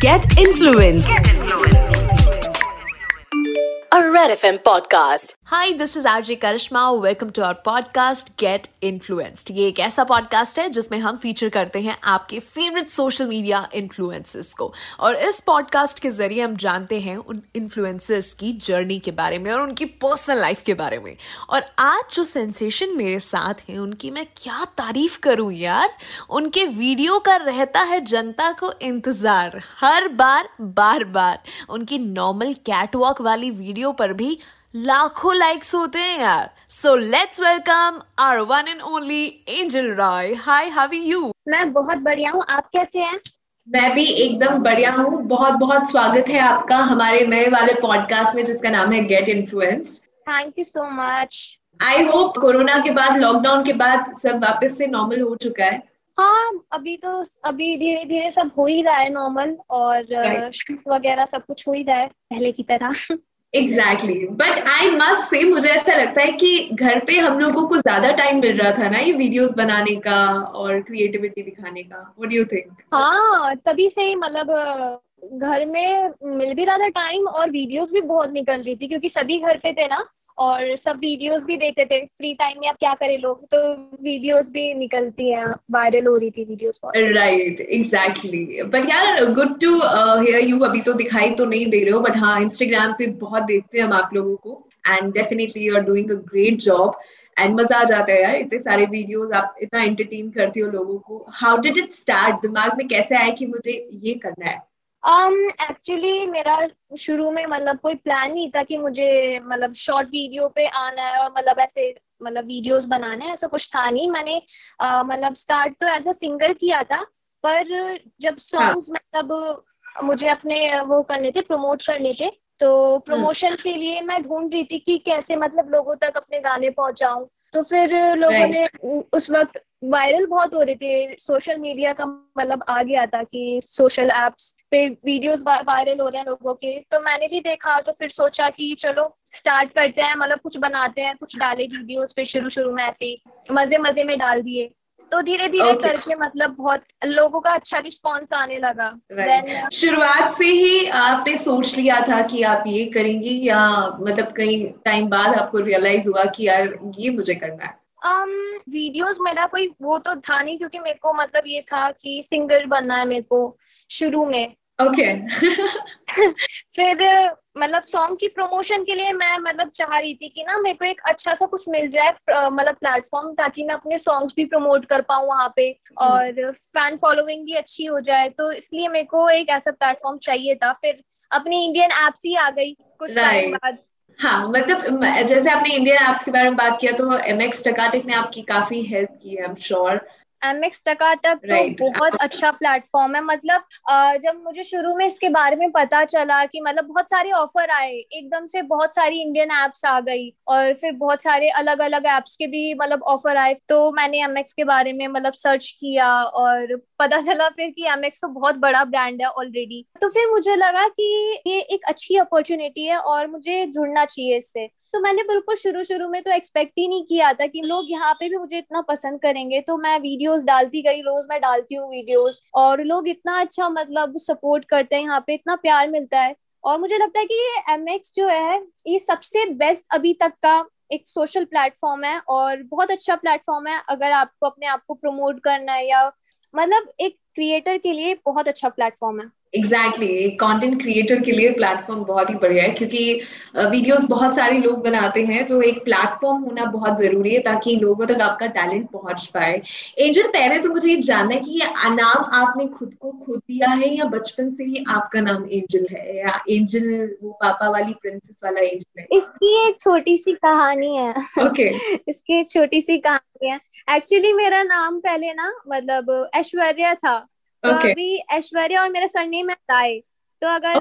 Get influence. Get influence. A Red FM podcast. Hi this is R RJ Karishma welcome to our podcast get influenced ये एक ऐसा podcast है जिसमें हम feature करते हैं आपके फेवरेट सोशल मीडिया इन्फ्लुएंसेस को। और इस पॉडकास्ट के ज़रिए हम जानते हैं उन इन्फ्लुएंसेस की जर्नी के बारे में और उनकी पर्सनल लाइफ के बारे में। और आज जो सेंसेशन मेरे साथ हैं, उनकी मैं क्या तारीफ़ करूँ यार? उनके वीडियो का रहता है जनता को इंतज़ार, हर बार बार बार। उनकी नॉर्मल कैटवॉक वाली वीडियो पर भी लाखों लाइक्स होते हैं यार। So let's welcome our one and only Angel Roy hi how are you मैं बहुत बढ़िया हूँ। आप कैसे हैं? मैं भी एकदम बढ़िया हूँ। बहुत बहुत स्वागत है आपका हमारे नए वाले पॉडकास्ट में जिसका नाम है get influence thank you so much I hope corona के बाद लॉकडाउन के बाद सब वापस से नॉर्मल हो चुका है। हाँ अभी तो अभी धीरे धीरे सब हो ही रहा है नॉर्मल और right. वगैरह सब कुछ हो ही रहा है पहले की तरह। Exactly but I must say मुझे ऐसा लगता है कि घर पे हम लोगों को ज़्यादा टाइम मिल रहा था ना ये वीडियोस बनाने का और क्रिएटिविटी दिखाने का. व्हाट डू यू थिंक हाँ तभी से मतलब घर में मिल भी रहा था टाइम और वीडियोस भी बहुत निकल रही थी, क्योंकि सभी घर पे थे ना, और सब वीडियोस भी देखते थे। फ्री टाइम में अब क्या करें लोग? तो वीडियोस भी निकलती हैं वायरल हो रही थी वीडियोस राइट एग्जैक्टली बट यार गुड टू हियर यू अभी तो दिखाई तो नहीं दे रहे हो बट हाँ इंस्टाग्राम पे बहुत देखते हैं हम आप लोगों को and definitely you are doing a great job and मज़ा आ जाता है यार, इतने सारे वीडियोस आप इतना एंटरटेन करती हो लोगों को। हाउ डिड इट स्टार्ट दिमाग में कैसे आया कि मुझे ये करना है? एक्चुअली um, मेरा शुरू में मतलब कोई प्लान नहीं था कि मुझे मतलब शॉर्ट वीडियो पे आना है और मतलब ऐसे मतलब वीडियोस बनाने ऐसा कुछ था नहीं मैंने uh, मतलब स्टार्ट तो एज अ सिंगर किया था पर जब सॉन्ग्स हाँ. मतलब मुझे अपने वो करने थे प्रमोट करने थे तो प्रमोशन हम्म। के लिए मैं ढूंढ रही थी कि कैसे मतलब लोगों तक अपने गाने पहुंचाऊं तो फिर लोगों ने उस वक्त वायरल बहुत हो रहे थे। सोशल मीडिया का मतलब आ गया था कि सोशल एप्स पे वीडियोस वायरल हो रहे हैं लोगों के। तो मैंने भी देखा तो फिर सोचा कि चलो स्टार्ट करते हैं। मतलब कुछ बनाते हैं कुछ डाले वीडियोस फिर शुरू शुरू में ऐसे मज़े मज़े में डाल दिए। तो धीरे धीरे okay. करके मतलब बहुत लोगों का अच्छा रिस्पॉन्स आने लगा। Right. शुरुआत से ही आपने सोच लिया था कि आप ये करेंगी या मतलब कई टाइम बाद आपको रियलाइज़ हुआ कि यार ये मुझे करना है। Um, वीडियोस मेरा कोई वो तो था नहीं क्योंकि मेरे को मतलब ये था कि सिंगर बनना है मेरे को शुरू में। ओके फिर मतलब सॉन्ग की प्रमोशन के लिए मैं मतलब चाह रही थी कि ना मेरे को एक अच्छा सा कुछ मिल जाए मतलब प्लेटफॉर्म ताकि मैं अपने सॉन्ग्स भी प्रमोट कर पाऊँ वहाँ पे हम्म। और फ़ैन फॉलोइंग भी अच्छी हो जाए। तो इसलिए मेरे को एक ऐसा प्लेटफॉर्म चाहिए था। फिर अपनी इंडियन एप्स ही आ गई कुछ टाइम बाद। हाँ मतलब जैसे आपने इंडियन एप्स के बारे में बात किया तो एम एक्स टकाटिक ने आपकी काफ़ी हेल्प की है I am sure M X Takatak तो right. बहुत अच्छा प्लेटफॉर्म है। मतलब जब मुझे शुरू में इसके बारे में पता चला कि मतलब बहुत सारे ऑफ़र आए एकदम से बहुत सारी इंडियन एप्स आ गई और फिर बहुत सारे अलग अलग एप्स के भी मतलब ऑफ़र आए तो मैंने एम एक्स के बारे में मतलब सर्च किया और पता चला फिर कि एम एक्स तो बहुत बड़ा ब्रांड है ऑलरेडी तो फिर मुझे लगा कि ये एक अच्छी अपॉर्चुनिटी है और मुझे जुड़ना चाहिए इससे। तो मैंने बिल्कुल शुरू शुरू में तो एक्सपेक्ट ही नहीं किया था कि लोग यहाँ पे भी मुझे इतना पसंद करेंगे तो मैं वीडियोस डालती गई, रोज मैं डालती हूँ वीडियोस और लोग इतना अच्छा मतलब सपोर्ट करते हैं यहाँ पे, इतना प्यार मिलता है। और मुझे लगता है कि ये एमएक्स जो है, ये सबसे बेस्ट अभी तक का एक सोशल प्लेटफॉर्म है और बहुत अच्छा प्लेटफॉर्म है। अगर आपको अपने आप को प्रमोट करना है या मतलब एक क्रिएटर के लिए बहुत अच्छा प्लेटफॉर्म है। Exactly exactly. कंटेंट क्रिएटर के लिए प्लेटफॉर्म बहुत ही बढ़िया है क्योंकि वीडियोस बहुत सारे लोग बनाते हैं तो एक प्लेटफॉर्म होना बहुत ज़रूरी है ताकि लोगों तक आपका टैलेंट पहुँच पाए। एंजल पहले तो मुझे ये जानना है कि ये नाम आपने खुद को खुद दिया है या बचपन से ही आपका नाम एंजल है? या एंजल वो पापा वाली प्रिंसेस वाला एंजल है? इसकी एक छोटी सी कहानी है। Okay okay. इसकी एक छोटी सी कहानी है। एक्चुअली मेरा नाम पहले ना मतलब ऐश्वर्या था। Okay. अभी ऐश्वर्या और मेरा सरनेम है राय तो अगर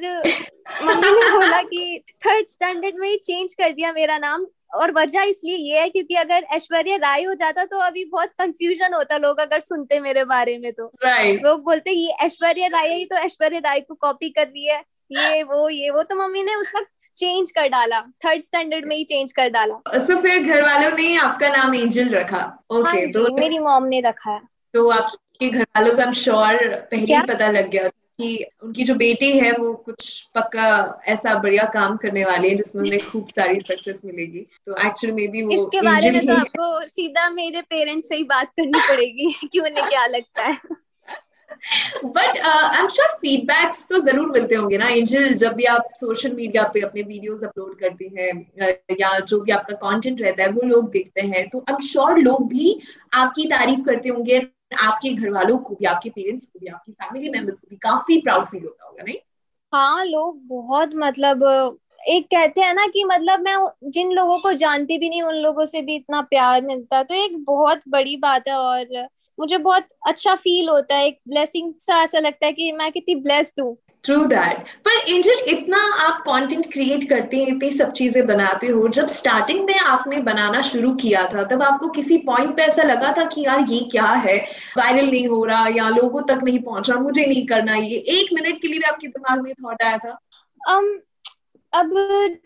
मम्मी ने बोला कि थर्ड स्टैंडर्ड में ही चेंज कर दिया मेरा नाम और वजह इसलिए ये है क्योंकि अगर ऐश्वर्या राय हो जाता तो अभी बहुत कंफ्यूजन होता लोग अगर सुनते मेरे बारे में तो। Right. लोग बोलते ये ऐश्वर्या राय ही तो ऐश्वर्या राय को कॉपी कर रही है। ये वो ये वो। तो मम्मी ने उस वक्त चेंज कर डाला। थर्ड स्टैंडर्ड में ही चेंज कर डाला। सो so, फिर घर वालों ने आपका नाम एंजल रखा। ओके okay, हाँ तो मेरी मॉम ने रखा है। तो आप के घर वालों का श्योर पहले ही पता लग गया कि उनकी जो बेटी है वो कुछ पक्का ऐसा बढ़िया काम करने वाली है जिसमें उन्हें खूब सारी सक्सेस मिलेगी। तो एक्चुअली मे बी वो इसके बारे में तो आपको सीधा मेरे पेरेंट्स से ही बात करनी पड़ेगी कि उन्हें क्या लगता है। But I am sure feedbacks तो ज़रूर मिलते होंगे ना एंजल जब भी आप सोशल मीडिया पे अपने वीडियोस अपलोड करती हैं uh, या जो भी आपका कंटेंट रहता है वो लोग देखते हैं। तो आई एम श्योर लोग भी आपकी तारीफ़ करते होंगे आपके घर वालों को भी, आपके पेरेंट्स को भी, आपकी फैमिली मेंबर्स को भी काफ़ी प्राउड फील होता होगा, नहीं? हाँ लोग बहुत मतलब एक कहते हैं ना कि मतलब मैं जिन लोगों को जानती भी नहीं, उन लोगों से भी इतना प्यार मिलता है तो एक बहुत बड़ी बात है और मुझे बहुत अच्छा फील होता है, एक ब्लेसिंग सा ऐसा लगता है कि मैं कितनी ब्लेस्ड हूँ। ट्रू दैट पर एंजल इतना आप कंटेंट क्रिएट करते हैं इतनी सब चीज़ें बनाते हो जब स्टार्टिंग में आपने बनाना शुरू किया था तब आपको किसी पॉइंट पे ऐसा लगा था कि यार ये क्या है? वायरल नहीं हो रहा या लोगों तक नहीं पहुँच रहा मुझे नहीं करना ये। एक मिनट के लिए भी आपके दिमाग में थॉट आया था? um, अब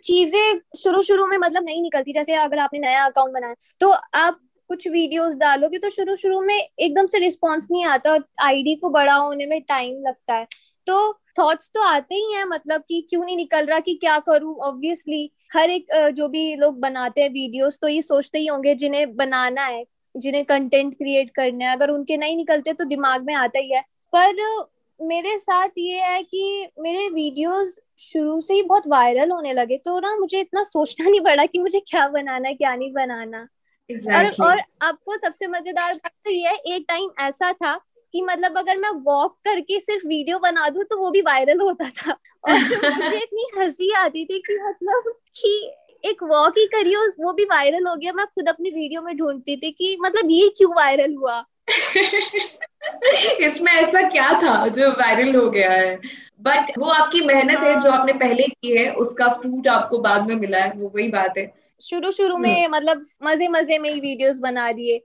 चीज़ें शुरू शुरू में मतलब नहीं निकलती जैसे अगर आपने नया अकाउंट बनाया तो आप कुछ वीडियोस डालोगे तो शुरू शुरू में एकदम से रिस्पॉन्स नहीं आता और आईडी को बड़ा होने में टाइम लगता है। तो थॉट्स तो आते ही हैं मतलब कि क्यों नहीं निकल रहा कि क्या करूँ? ऑब्वियसली हर एक जो भी लोग बनाते हैं वीडियोस तो ये सोचते ही होंगे जिन्हें बनाना है जिन्हें कंटेंट क्रिएट करना है। अगर उनके नहीं निकलते तो दिमाग में आता ही है। पर मेरे साथ ये है कि मेरे वीडियोस शुरू से ही बहुत वायरल होने लगे तो ना मुझे इतना सोचना नहीं पड़ा कि मुझे क्या बनाना है क्या नहीं बनाना। exactly. और और आपको सबसे मज़ेदार बात तो ये है एक टाइम ऐसा था कि मतलब अगर मैं वॉक करके सिर्फ़ वीडियो बना दू तो वो भी वायरल होता था। और मुझे इतनी हँसी आती थी कि मतलब कि एक वॉक ही करी वो भी वायरल हो गया। मैं खुद अपनी वीडियो में ढूंढती थी कि मतलब ये क्यों वायरल हुआ? इसमें ऐसा क्या था जो वायरल हो गया है? बट वो आपकी मेहनत है जो आपने पहले की है उसका फ्रूट आपको बाद में मिला है वो वही बात है। शुरू शुरू में हम्म। मतलब मज़े मज़े में ही वीडियोस बना दिए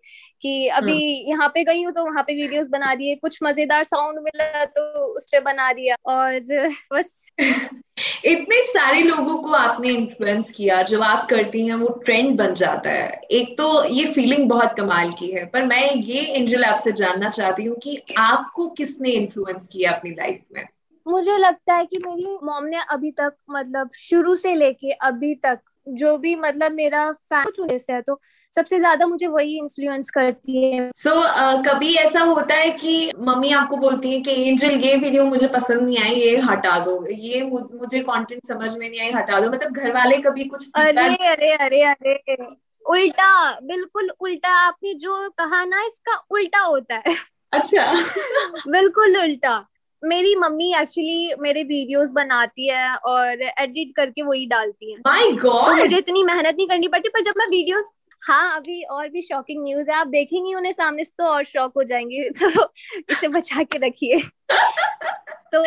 कि अभी हम्म। यहाँ पे गई हूँ तो वहाँ पे वीडियोस बना दिए कुछ मज़ेदार साउंड मिला तो उस पे बना दिया और बस इतने सारे लोगों को आपने इन्फ्लुएंस किया जो आप करती हैं वो ट्रेंड बन जाता है एक तो ये फीलिंग बहुत कमाल की है पर मैं ये एंजल आपसे जानना चाहती हूँ कि आपको किसने इन्फ्लुएंस किया अपनी लाइफ में मुझे लगता है कि मेरी मॉम ने अभी तक मतलब शुरू से लेके अभी तक जो भी मतलब मेरा फ़ैन से है तो सबसे ज़्यादा मुझे वही इन्फ्लुएंस करती है। सो so, uh, कभी ऐसा होता है कि मम्मी आपको बोलती है कि एंजल ये वीडियो मुझे पसंद नहीं आई ये हटा दो। ये मुझे कंटेंट समझ में नहीं आई हटा दो। मतलब घर वाले कभी कुछ अरे अरे अरे अरे उल्टा बिल्कुल उल्टा आपने जो कहा ना इसका उल्टा होता है। अच्छा। बिल्कुल उल्टा। मेरी मम्मी एक्चुअली मेरे वीडियोस बनाती है और एडिट करके वही डालती है। माय गॉड तो मुझे इतनी मेहनत नहीं करनी पड़ती पर जब मैं वीडियोस हाँ अभी और भी शॉकिंग न्यूज़ है। आप देखेंगे उन्हें सामने से तो और शॉक हो जाएँगे। तो इसे बचा के रखिए। तो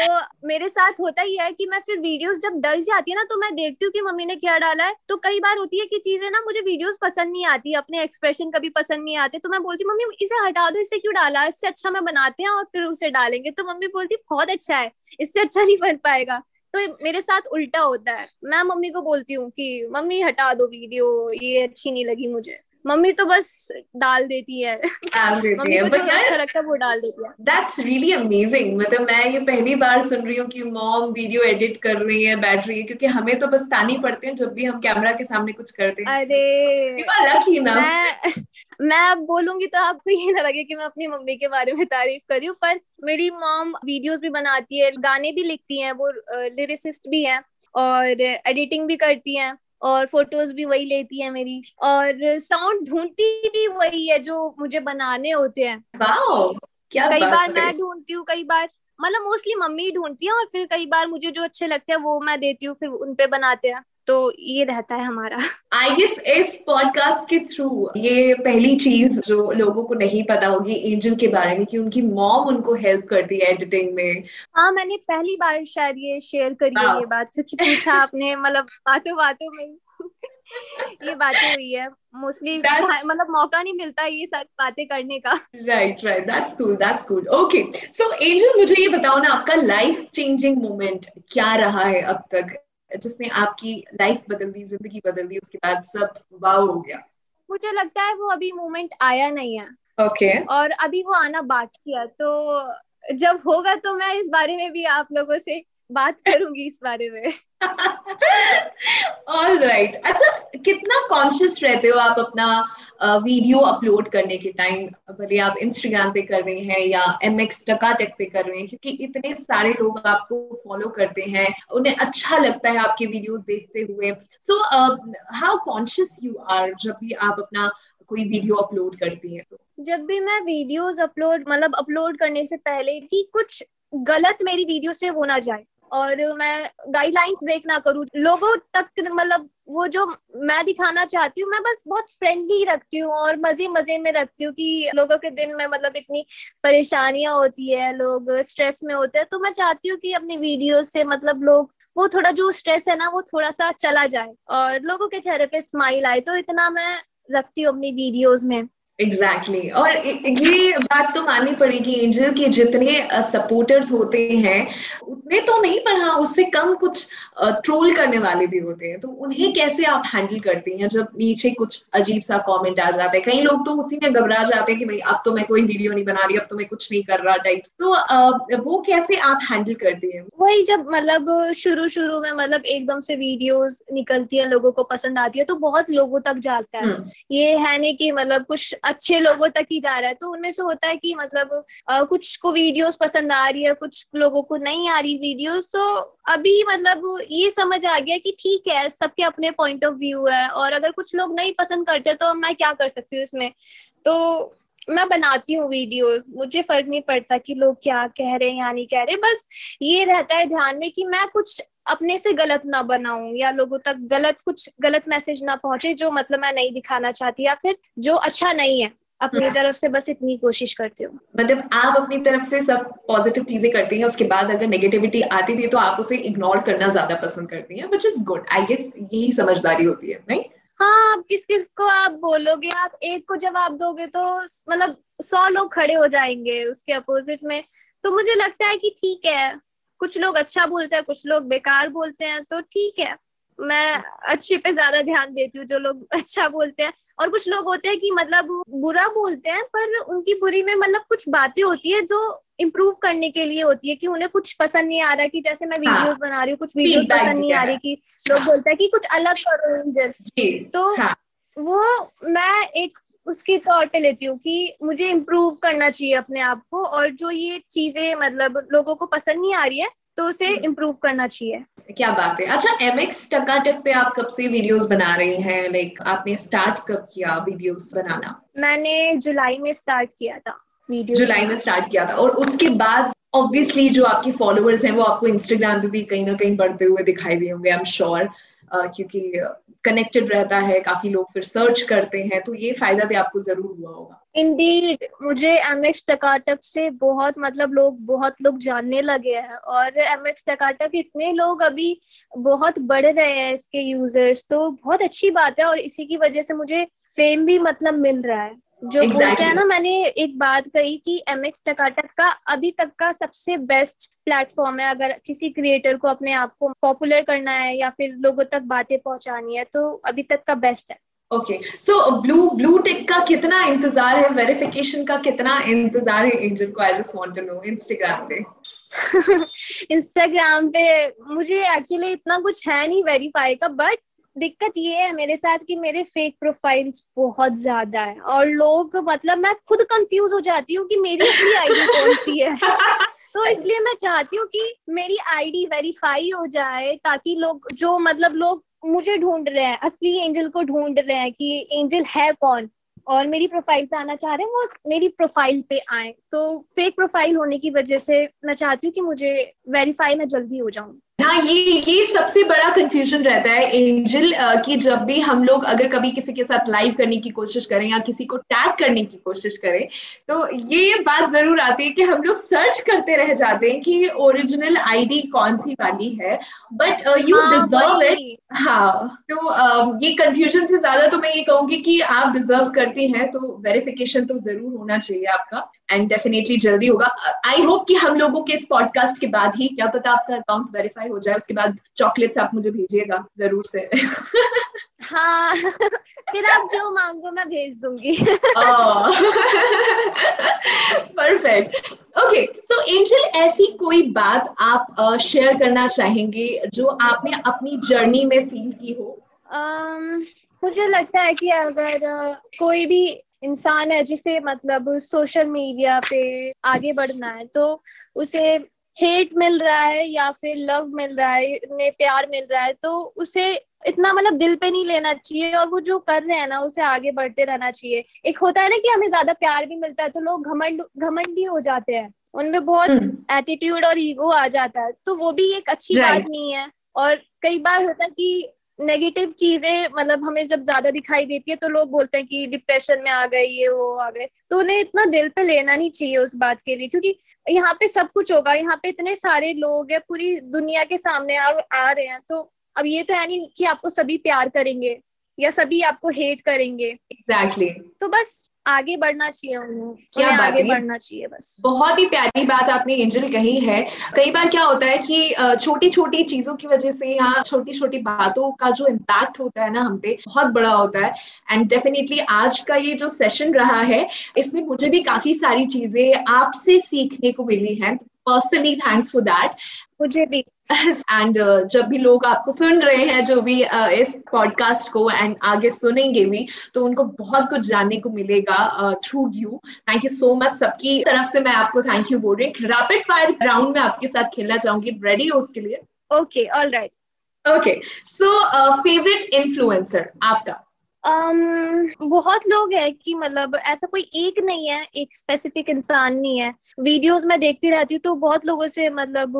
मेरे साथ होता ही है कि मैं फिर वीडियोस जब डल जाती है ना तो मैं देखती हूँ कि मम्मी ने क्या डाला है। तो कई बार होती है कि चीज़ें ना, मुझे वीडियोस पसंद नहीं आती, अपने एक्सप्रेशन कभी पसंद नहीं आते। तो मैं बोलती मम्मी, इसे हटा दो, इससे क्यों डाला इससे अच्छा मैं बनाते हैं और फिर उसे डालेंगे। तो मम्मी बोलती, बहुत अच्छा है, इससे अच्छा नहीं बन पाएगा। तो मेरे साथ उल्टा होता है। मैं मम्मी को बोलती हूँ कि, मम्मी, हटा दो वीडियो, ये अच्छी नहीं लगी मुझे। मम्मी तो बस डाल देती है। डाल देती है बट अच्छा लगता है वो डाल देती है। दैट्स रियली अमेजिंग मतलब मैं ये पहली बार सुन रही हूँ कि मॉम वीडियो एडिट कर रही है बैठ रही है क्योंकि हमें तो बस तानी पड़ते हैं जब भी हम कैमरा के सामने कुछ करते हैं। अरे। लकी ना। मैं मैं अब बोलूँगी तो आपको ये ना लगे कि मैं अपनी मम्मी के बारे में तारीफ़ करी हूँ पर मेरी मॉम वीडियोस भी बनाती है गाने भी लिखती हैं वो लिरिसिस्ट भी हैं और एडिटिंग भी करती हैं। और फ़ोटोज़ भी वही लेती है मेरी। और साउंड ढूंढती भी वही है जो मुझे बनाने होते हैं। क्या कई बार मैं ढूंढती हूँ कई बार मतलब मोस्टली मम्मी ढूंढती है और फिर कई बार मुझे जो अच्छे लगते हैं वो मैं देती हूँ फिर उनपे बनाते हैं। तो ये रहता है हमारा। आई गेस इस पॉडकास्ट के थ्रू ये पहली चीज़ जो लोगों को नहीं पता होगी एंजल के बारे में कि उनकी मॉम उनको हेल्प करती है एडिटिंग में। हाँ मैंने पहली बार शायद ये शेयर करी है ये बात क्योंकि पूछा आपने मतलब बातों बातों में ये बातें हुई है। मोस्टली मतलब मौका नहीं मिलता ये सब बातें करने का। Right right that's cool that's cool okay so Angel मुझे ये बताओ ना आपका लाइफ चेंजिंग मोमेंट क्या रहा है अब तक? जिसने आपकी लाइफ बदल दी ज़िंदगी बदल दी उसके बाद सब वाव हो गया। मुझे लगता है वो अभी मोमेंट आया नहीं है। Okay okay. और अभी वो आना बाकी है तो जब होगा तो मैं इस बारे में भी आप लोगों से बात करूँगी इस बारे में। All right right. अच्छा कितना कॉन्शियस रहते हो आप अपना वीडियो अपलोड करने के टाइम भले आप इंस्टाग्राम पे कर रहे हैं या एम एक्स टकाटेक पे कर रहे हैं, क्योंकि इतने सारे लोग आपको फॉलो करते हैं, उन्हें अच्छा लगता है आपके वीडियोस देखते हुए। So how conscious you are जब भी आप अपना कोई वीडियो अपलोड करती हैं तो? जब भी मैं वीडियोस अपलोड मतलब अपलोड करने से पहले कि कुछ गलत मेरी वीडियो से हो ना जाए और मैं गाइडलाइंस ब्रेक ना करूँ। लोगों तक मतलब वो जो मैं दिखाना चाहती हूँ, मैं बस बहुत फ्रेंडली रखती हूँ और मज़े मज़े में रखती हूँ कि लोगों के दिन में मतलब इतनी परेशानियाँ होती है, लोग स्ट्रेस में होते हैं। तो मैं चाहती हूँ कि अपनी वीडियो से मतलब लोग, वो थोड़ा जो स्ट्रेस है ना, वो थोड़ा सा चला जाए और लोगों के चेहरे पे स्माइल आए। तो इतना मैं रखती हूँ अपनी वीडियोस में। Exactly exactly. और ये बात तो माननी पड़ेगी एंजल के जितने सपोर्टर्स होते हैं उतने तो नहीं पर हाँ उससे कम कुछ ट्रोल करने वाले भी होते हैं। तो उन्हें कैसे आप हैंडल करती हैं जब नीचे कुछ अजीब सा कमेंट आ जाता है? कई लोग तो उसी में घबरा जाते हैं कि भाई अब तो मैं कोई वीडियो नहीं बना रही अब तो मैं कुछ नहीं कर रहा टाइप तो वो कैसे आप हैंडल करती हैं? वही जब मतलब शुरू शुरू में मतलब एकदम से वीडियोस निकलती है लोगों को पसंद आती है तो बहुत लोगों तक जाता है। हम्म। ये है नहीं कि मतलब कुछ अच्छे लोगों तक ही जा रहा है। तो उनमें से होता है कि मतलब आ, कुछ को वीडियोस पसंद आ रही है कुछ लोगों को नहीं आ रही वीडियोस तो अभी मतलब ये समझ आ गया कि ठीक है सबके अपने पॉइंट ऑफ़ व्यू है और अगर कुछ लोग नहीं पसंद करते तो मैं क्या कर सकती हूँ इसमें? तो मैं बनाती हूँ वीडियोस मुझे फ़र्क नहीं पड़ता कि लोग क्या कह रहे हैं या नहीं कह रहे बस ये रहता है ध्यान में कि मैं कुछ अपने से गलत ना बनाऊँ या लोगों तक गलत कुछ गलत मैसेज ना पहुँचे जो मतलब मैं नहीं दिखाना चाहती या फिर जो अच्छा नहीं है। अपनी हाँ। तरफ़ से बस इतनी कोशिश करती हूँ। मतलब आप अपनी तरफ़ से सब पॉजिटिव चीज़ें करती हैं उसके बाद अगर नेगेटिविटी आती भी है तो आप उसे इग्नोर करना ज़्यादा पसंद करती हैं which is good I guess यही समझदारी होती है नहीं हाँ आप किस किस को आप बोलोगे, आप एक को जवाब दोगे तो मतलब सौ लोग खड़े हो जाएँगे उसके अपोजिट में। तो मुझे लगता है कि ठीक है, कुछ लोग अच्छा बोलते हैं, कुछ लोग बेकार बोलते हैं तो ठीक है। मैं अच्छे पे ज़्यादा ध्यान देती हूँ जो लोग अच्छा बोलते हैं। और कुछ लोग होते हैं कि मतलब बुरा बोलते हैं, पर उनकी बुरी में मतलब कुछ बातें होती है जो इम्प्रूव करने के लिए होती है कि उन्हें कुछ पसंद नहीं आ रहा कि जैसे मैं वीडियोस हाँ, बना रही हूँ कुछ वीडियोस पसंद नहीं आ रही कि लोग बोलते हैं कि कुछ अलग करो तो हाँ. वो मैं एक उसके तौर पे लेती हूँ कि मुझे इम्प्रूव करना चाहिए अपने आप को और जो ये चीज़ें मतलब लोगों को पसंद नहीं आ रही है तो उसे इम्प्रूव हम्म। करना चाहिए। क्या बात है। अच्छा एम एक्स टकाटक पे आप कब से वीडियोस बना रही हैं? लाइक आपने स्टार्ट कब किया वीडियोस बनाना? मैंने जुलाई में स्टार्ट किया था। जुलाई में स्टार्ट किया था। और उसके बाद ऑब्वियसली जो आपके फॉलोअर्स हैं वो आपको इंस्टाग्राम पे भी कहीं ना कहीं बढ़ते हुए दिखाई दिए होंगे आई एम श्योर क्योंकि कनेक्टेड रहता है काफ़ी लोग फिर सर्च करते हैं तो ये फ़ायदा भी आपको ज़रूर हुआ होगा। इंडी मुझे एम एक्स टकाटक से बहुत मतलब लोग बहुत लोग जानने लगे हैं और एम एक्स टकाटक इतने लोग अभी बहुत बढ़ रहे हैं इसके यूज़र्स तो बहुत अच्छी बात है और इसी की वजह से मुझे फेम भी मतलब मिल रहा है। जो exactly. बोलते हैं ना मैंने एक बात कही कि एम एक्स टकाटक का अभी तक का सबसे बेस्ट प्लेटफॉर्म है। अगर किसी क्रिएटर को अपने आप को पॉपुलर करना है या फिर लोगों तक बातें पहुंचानी है तो अभी तक का बेस्ट है। Okay so blue blue tick का कितना इंतज़ार है? वेरिफिकेशन का कितना इंतज़ार है एंजल को? I just want to know Instagram पे. इंस्टाग्राम पे मुझे एक्चुअली इतना कुछ है नहीं वेरीफाई का बट दिक्कत ये है मेरे साथ कि मेरे फेक प्रोफाइल्स बहुत ज़्यादा है और लोग मतलब मैं खुद कंफ्यूज हो जाती हूँ कि मेरी अपनी आईडी कौन सी है। तो इसलिए मैं चाहती हूँ कि मेरी आईडी वेरीफाई हो जाए ताकि लोग जो मतलब लोग मुझे ढूंढ रहे हैं असली एंजल को ढूंढ रहे हैं कि एंजल है कौन और मेरी प्रोफ़ाइल पे आना चाह रहे हैं वो मेरी प्रोफ़ाइल पे आए। तो फेक प्रोफ़ाइल होने की वजह से मैं चाहती हूँ कि मुझे वेरीफाई मैं जल्दी हो जाऊँ। हाँ ये ये सबसे बड़ा कंफ्यूजन रहता है एंजल कि जब भी हम लोग अगर कभी किसी के साथ लाइव करने की कोशिश करें या किसी को टैग करने की कोशिश करें तो ये बात ज़रूर आती है कि हम लोग सर्च करते रह जाते हैं कि ओरिजिनल आईडी कौन सी वाली है। बट यू डिजर्व इट हाँ तो uh, ये कंफ्यूजन से ज़्यादा तो मैं ये कहूँगी कि आप डिजर्व करती हैं तो वेरिफिकेशन तो ज़रूर होना चाहिए आपका। एंड डेफिनेटली जल्दी होगा आई होप कि हम लोगों के इस पॉडकास्ट के बाद ही क्या पता आपका अकाउंट वेरीफाई हो जाए उसके बाद चॉकलेट्स आप मुझे भेजिएगा ज़रूर से। हाँ फिर आप जो मांगो मैं भेज दूँगी। परफेक्ट ओके सो एंजल ऐसी कोई बात आप शेयर uh, करना चाहेंगे जो आपने अपनी जर्नी में फील की हो? Um, मुझे लगता है कि अगर uh, कोई भी इंसान है जिसे मतलब सोशल मीडिया पे आगे बढ़ना है तो उसे हेट मिल रहा है या फिर लव मिल रहा है ने प्यार मिल रहा है तो उसे इतना मतलब दिल पे नहीं लेना चाहिए और वो जो कर रहे हैं ना उसे आगे बढ़ते रहना चाहिए। एक होता है ना कि हमें ज़्यादा प्यार भी मिलता है तो लोग घमंड घमंडी हो जाते हैं। उनमें बहुत एटीट्यूड हम्म। और ईगो आ जाता है तो वो भी एक अच्छी बात नहीं है। और कई बार होता है कि नेगेटिव चीज़ें मतलब हमें जब ज़्यादा दिखाई देती है तो लोग बोलते हैं कि डिप्रेशन में आ गए ये वो आ गए। तो उन्हें इतना दिल पे लेना नहीं चाहिए उस बात के लिए क्योंकि यहाँ पे सब कुछ होगा यहाँ पे इतने सारे लोग है पूरी दुनिया के सामने आ, आ रहे हैं। तो अब ये तो है नहीं कि आपको सभी प्यार करेंगे या सभी आपको हेट करेंगे। Exactly exactly. तो बस आगे बढ़ना चाहिए उन्हें। क्या बात आगे बढ़ना चाहिए बस। बहुत ही प्यारी बात आपने एंजल कही है। कई बार क्या होता है कि छोटी छोटी चीज़ों की वजह से या छोटी छोटी बातों का जो इम्पैक्ट होता है ना हम पे बहुत बड़ा होता है। एंड डेफिनेटली आज का ये जो सेशन रहा है इसमें मुझे भी काफ़ी सारी चीज़ें आपसे सीखने को मिली हैं। पर्सनली थैंक्स फॉर दैट मुझे भी। एंड uh, जब भी लोग आपको सुन रहे हैं जो भी uh, इस पॉडकास्ट को एंड आगे सुनेंगे भी तो उनको बहुत कुछ जानने को मिलेगा through you thank you so much सबकी तरफ़ से मैं आपको थैंक यू बोल रही हूँ। रैपिड फायर राउंड में आपके साथ खेलना चाहूँगी। रेडी हो उसके लिए? Okay all right okay so favourite influencer आपका? Um, बहुत लोग हैं कि मतलब ऐसा कोई एक नहीं है एक स्पेसिफिक इंसान नहीं है। वीडियोस में देखती रहती हूँ तो बहुत लोगों से मतलब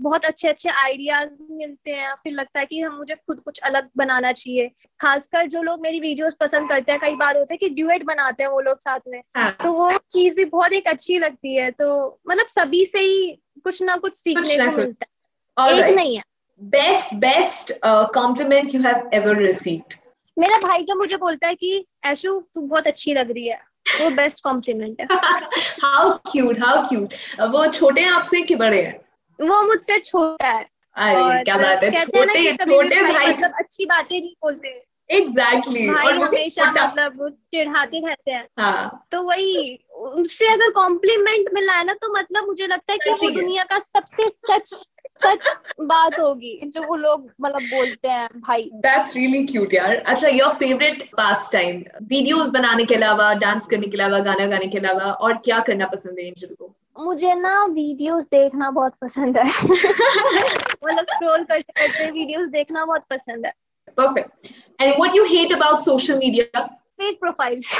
बहुत अच्छे अच्छे आइडियाज़ मिलते हैं। फिर लगता है कि हम मुझे खुद कुछ अलग बनाना चाहिए। खासकर जो लोग मेरी वीडियोस पसंद करते हैं कई बार होते हैं कि ड्यूएट बनाते हैं वो लोग साथ में। हाँ. तो वो चीज़ भी बहुत एक अच्छी लगती है। तो मतलब सभी से ही कुछ ना कुछ सीखने को मिलता है। एक नहीं है। Best best compliment you have ever received मेरा भाई जो मुझे बोलता है कि ऐशु तू बहुत अच्छी लग रही है। वो बेस्ट कॉम्प्लीमेंट है. हाउ क्यूट हाउ क्यूट वो छोटे हैं आपसे कि बड़े हैं? वो मुझसे छोटा है। अरे क्या बात है। छोटे छोटे भाई मतलब अच्छी बातें नहीं बोलते। Exactly exactly. भाई हमेशा मतलब चिढ़ाते रहते हैं। हाँ. तो वही उससे अगर कॉम्प्लीमेंट मिला है ना तो मतलब मुझे लगता है कि वो दुनिया का सबसे सच सच बात होगी जो वो लोग मतलब बोलते हैं भाई। दैट्स रियली क्यूट यार। अच्छा your favourite pastime videos बनाने के अलावा डांस करने के अलावा गाना गाने के अलावा और क्या करना पसंद है एंजल को? मुझे ना वीडियोस देखना बहुत पसंद है। मतलब स्क्रॉल करते करते वीडियोस देखना बहुत पसंद है। Perfect and what you hate about social media fake profiles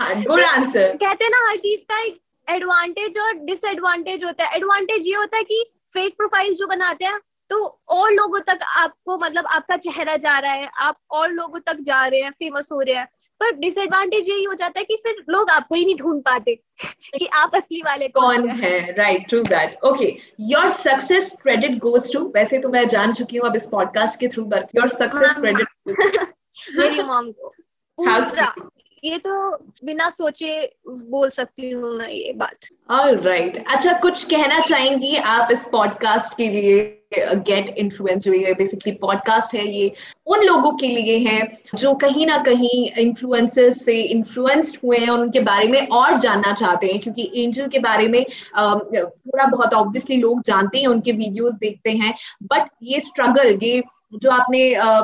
good answer कहते हैं ना हर चीज़ का एक एडवांटेज और डिसएडवांटेज होता है। एडवांटेज ये होता है कि फेक प्रोफ़ाइल जो बनाते हैं तो और लोगों तक आपको मतलब आपका चेहरा जा रहा है आप और लोगों तक जा रहे हैं फ़ेमस हो रहे हैं। पर डिसएडवांटेज यही हो जाता है कि फिर लोग आपको ही नहीं ढूंढ पाते कि आप असली वाले कौन है। Right true that okay your success credit goes to वैसे तो मैं जान चुकी हूँ अब इस पॉडकास्ट के through but your success credit मेरी मॉम को। पूरा। ये तो बिना सोचे बोल सकती हूँ मैं ये बात ऑल राइट right. अच्छा कुछ कहना चाहेंगी आप इस पॉडकास्ट के लिए गेट इन्फ्लुएंस जो ये बेसिकली पॉडकास्ट है ये, उन लोगों के लिए है जो कहीं ना कहीं इन्फ्लुएंसर्स से इन्फ्लुएंस्ड हुए हैं और उनके बारे में और जानना चाहते हैं, क्योंकि एंजल के बारे में थोड़ा बहुत ऑब्वियसली लोग जानते हैं, उनके वीडियोस देखते हैं बट ये स्ट्रगल ये जो आपने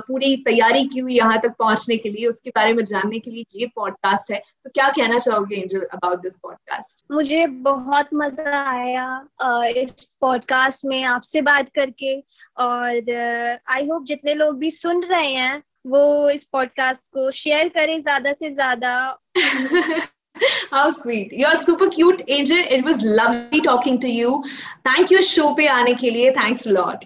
पूरी तैयारी की हुई यहाँ तक पहुँचने के लिए उसके बारे में जानने के लिए ये पॉडकास्ट है तो क्या कहना चाहोगे एंजल अबाउट दिस पॉडकास्ट मुझे बहुत मज़ा आया इस पॉडकास्ट में आपसे बात करके और आई होप जितने लोग भी सुन रहे हैं वो इस पॉडकास्ट को शेयर करें ज़्यादा से ज़्यादा How sweet. You're super cute, Angel. It was lovely talking to you. Thank you show पे आने के लिए. Thanks a lot.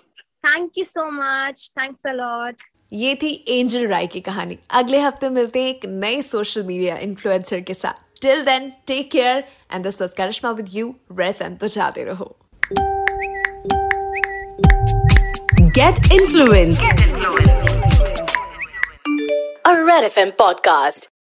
Thank you so much thanks a lot ये थी एंजल राय की कहानी। अगले हफ़्ते मिलते हैं एक नए सोशल मीडिया इन्फ्लुएंसर के साथ। Till then take care and this was Karishma with you red FM बजाते रहो। Get influence. A Red FM podcast.